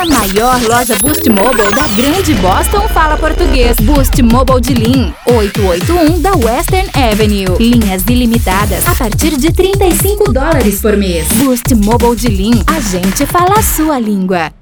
A maior loja Boost Mobile da Grande Boston fala português. Boost Mobile de Lean, 881 da Western Avenue. Linhas ilimitadas a partir de 35 dólares por mês. Boost Mobile de Lean, a gente fala a sua língua.